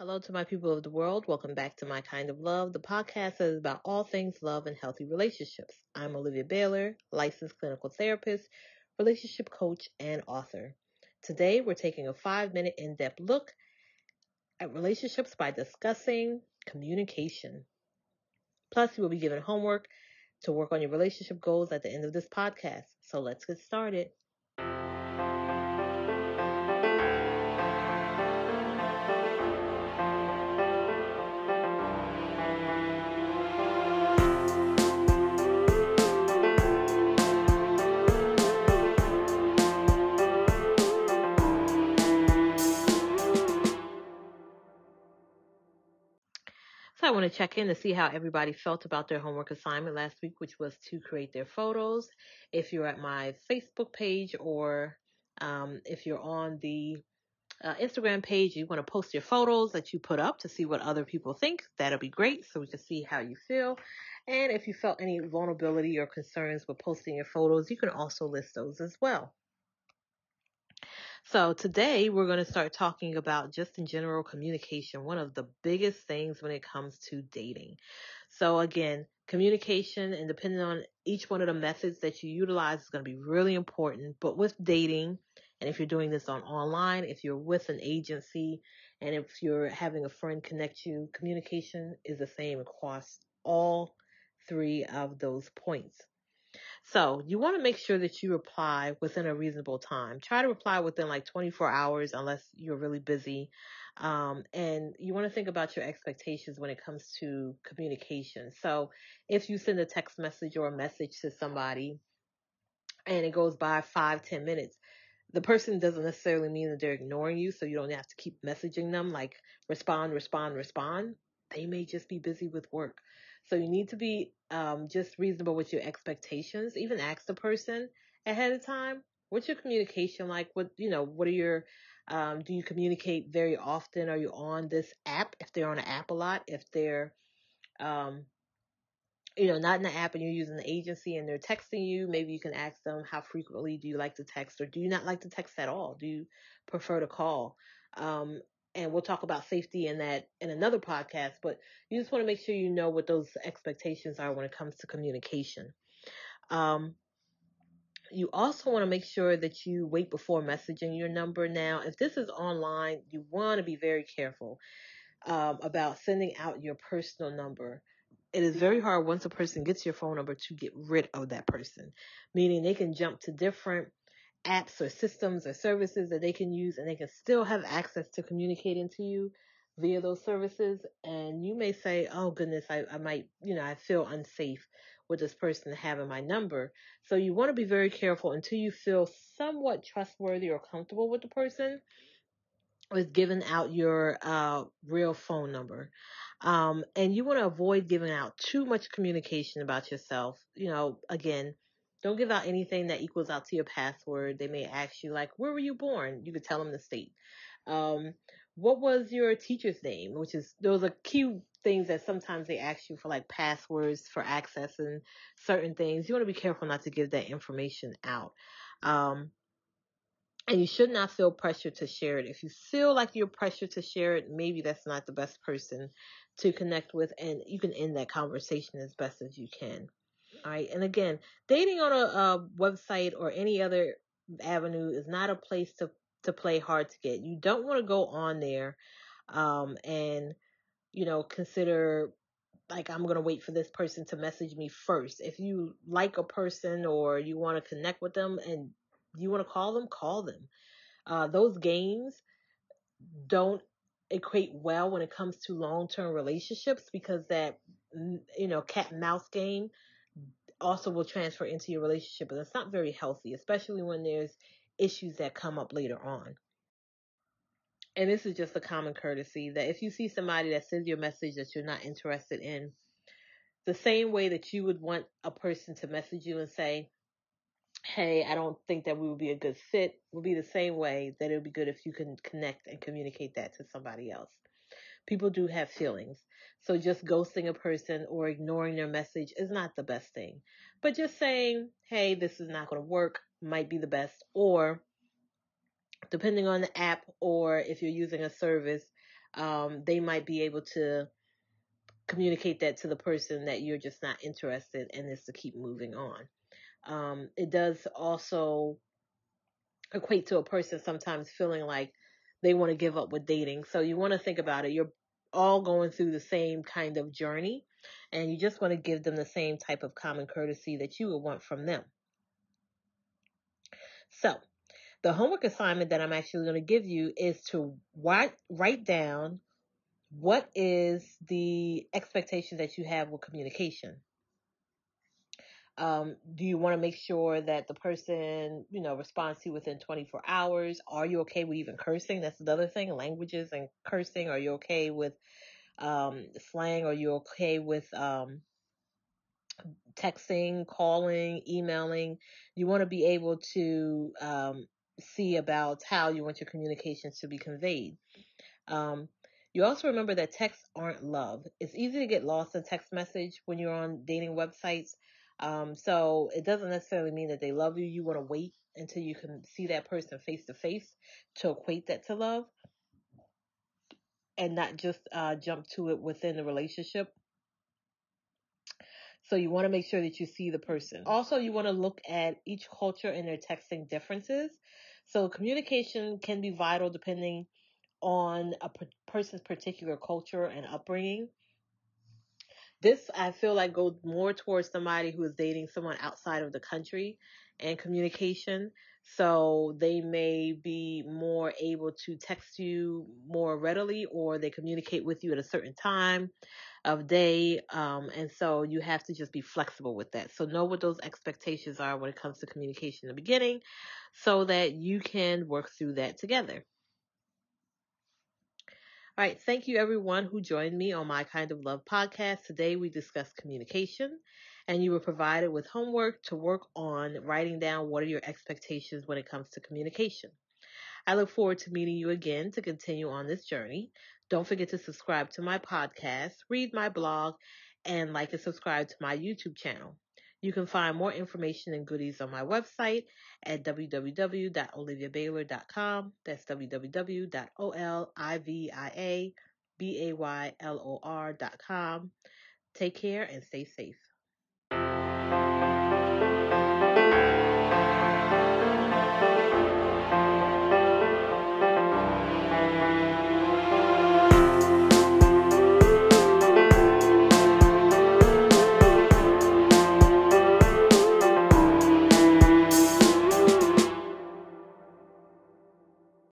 Hello to my people of the world. Welcome back to My Kind of Love, the podcast that is about all things love and healthy relationships. I'm Olivia Baylor, licensed clinical therapist, relationship coach, and author. Today, we're taking a five minute in depth look at relationships by discussing communication. Plus, you will be given homework to work on your relationship goals at the end of this podcast. So let's get started. So I want to check in to see how everybody felt about their homework assignment last week, which was to create their photos. If you're at my Facebook page or um, if you're on the uh, Instagram page, you want to post your photos that you put up to see what other people think. That'll be great. So we can see how you feel. And if you felt any vulnerability or concerns with posting your photos, you can also list those as well. So today we're going to start talking about just in general communication, one of the biggest things when it comes to dating. So again, communication and depending on each one of the methods that you utilize is going to be really important. But with dating, and if you're doing this on online, if you're with an agency, and if you're having a friend connect you, communication is the same across all three of those points. So you want to make sure that you reply within a reasonable time. Try to reply within like 24 hours unless you're really busy. Um, and you want to think about your expectations when it comes to communication. So if you send a text message or a message to somebody and it goes by five, ten minutes, the person doesn't necessarily mean that they're ignoring you. So you don't have to keep messaging them like respond, respond, respond. They may just be busy with work. So you need to be um, just reasonable with your expectations. Even ask the person ahead of time. What's your communication like? What you know? What are your um, do you communicate very often? Are you on this app? If they're on an app a lot, if they're um, you know, not in the app and you're using the agency and they're texting you, maybe you can ask them how frequently do you like to text or do you not like to text at all? Do you prefer to call? Um, and we'll talk about safety in that in another podcast, but you just want to make sure you know what those expectations are when it comes to communication. Um, you also want to make sure that you wait before messaging your number. Now, if this is online, you want to be very careful um, about sending out your personal number. It is very hard once a person gets your phone number to get rid of that person, meaning they can jump to different apps or systems or services that they can use and they can still have access to communicating to you via those services. And you may say, oh goodness, I, I might, you know, I feel unsafe with this person having my number. So you want to be very careful until you feel somewhat trustworthy or comfortable with the person with giving out your uh, real phone number. Um, and you want to avoid giving out too much communication about yourself. You know, again, don't give out anything that equals out to your password. They may ask you, like, where were you born? You could tell them the state. Um, what was your teacher's name? Which is, those are key things that sometimes they ask you for, like passwords for accessing certain things. You want to be careful not to give that information out. Um, and you should not feel pressure to share it. If you feel like you're pressured to share it, maybe that's not the best person to connect with, and you can end that conversation as best as you can. All right. And again, dating on a, a website or any other avenue is not a place to, to play hard to get. You don't want to go on there, um, and, you know, consider like I'm going to wait for this person to message me first. If you like a person or you want to connect with them and you want to call them, call them. Uh, those games don't equate well when it comes to long-term relationships because that you know cat and mouse game also will transfer into your relationship, and it's not very healthy, especially when there's issues that come up later on. And this is just a common courtesy that if you see somebody that sends you a message that you're not interested in, the same way that you would want a person to message you and say, Hey, I don't think that we would be a good fit, will be the same way that it would be good if you can connect and communicate that to somebody else people do have feelings. So just ghosting a person or ignoring their message is not the best thing. But just saying, hey, this is not going to work might be the best. Or depending on the app or if you're using a service, um, they might be able to communicate that to the person that you're just not interested and is to keep moving on. Um, it does also equate to a person sometimes feeling like they want to give up with dating. So you want to think about it. You're all going through the same kind of journey and you just want to give them the same type of common courtesy that you would want from them. So, the homework assignment that I'm actually going to give you is to write, write down what is the expectation that you have with communication. Um, do you want to make sure that the person, you know, responds to you within 24 hours? Are you okay with even cursing? That's another thing. Languages and cursing. Are you okay with um, slang? Are you okay with um, texting, calling, emailing? You want to be able to um, see about how you want your communications to be conveyed. Um, you also remember that texts aren't love. It's easy to get lost in text message when you're on dating websites. Um, so it doesn't necessarily mean that they love you. You want to wait until you can see that person face to face to equate that to love and not just uh, jump to it within the relationship. So you want to make sure that you see the person. Also, you want to look at each culture and their texting differences. So communication can be vital depending on a person's particular culture and upbringing. This, I feel like, goes more towards somebody who is dating someone outside of the country and communication. So they may be more able to text you more readily or they communicate with you at a certain time of day. Um, and so you have to just be flexible with that. So know what those expectations are when it comes to communication in the beginning so that you can work through that together. All right. Thank you everyone who joined me on my kind of love podcast. Today we discussed communication and you were provided with homework to work on writing down what are your expectations when it comes to communication. I look forward to meeting you again to continue on this journey. Don't forget to subscribe to my podcast, read my blog, and like and subscribe to my YouTube channel. You can find more information and goodies on my website at www.oliviabaylor.com. That's www.oliviabaylor.com. Take care and stay safe.